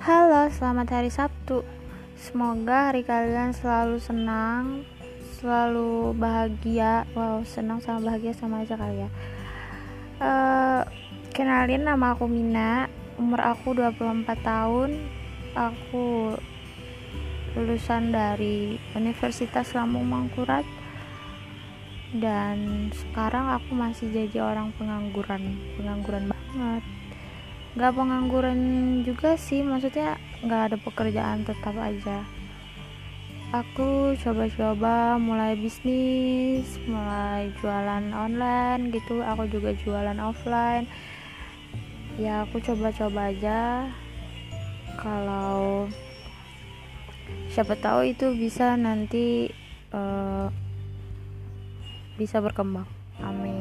Halo, selamat hari Sabtu. Semoga hari kalian selalu senang, selalu bahagia. Wow, senang sama bahagia sama aja kali ya. Uh, kenalin nama aku Mina, umur aku 24 tahun. Aku lulusan dari Universitas Lambung Mangkurat dan sekarang aku masih jadi orang pengangguran pengangguran banget nggak pengangguran juga sih maksudnya nggak ada pekerjaan tetap aja. Aku coba-coba mulai bisnis mulai jualan online gitu. Aku juga jualan offline. Ya aku coba-coba aja. Kalau siapa tahu itu bisa nanti uh, bisa berkembang. Amin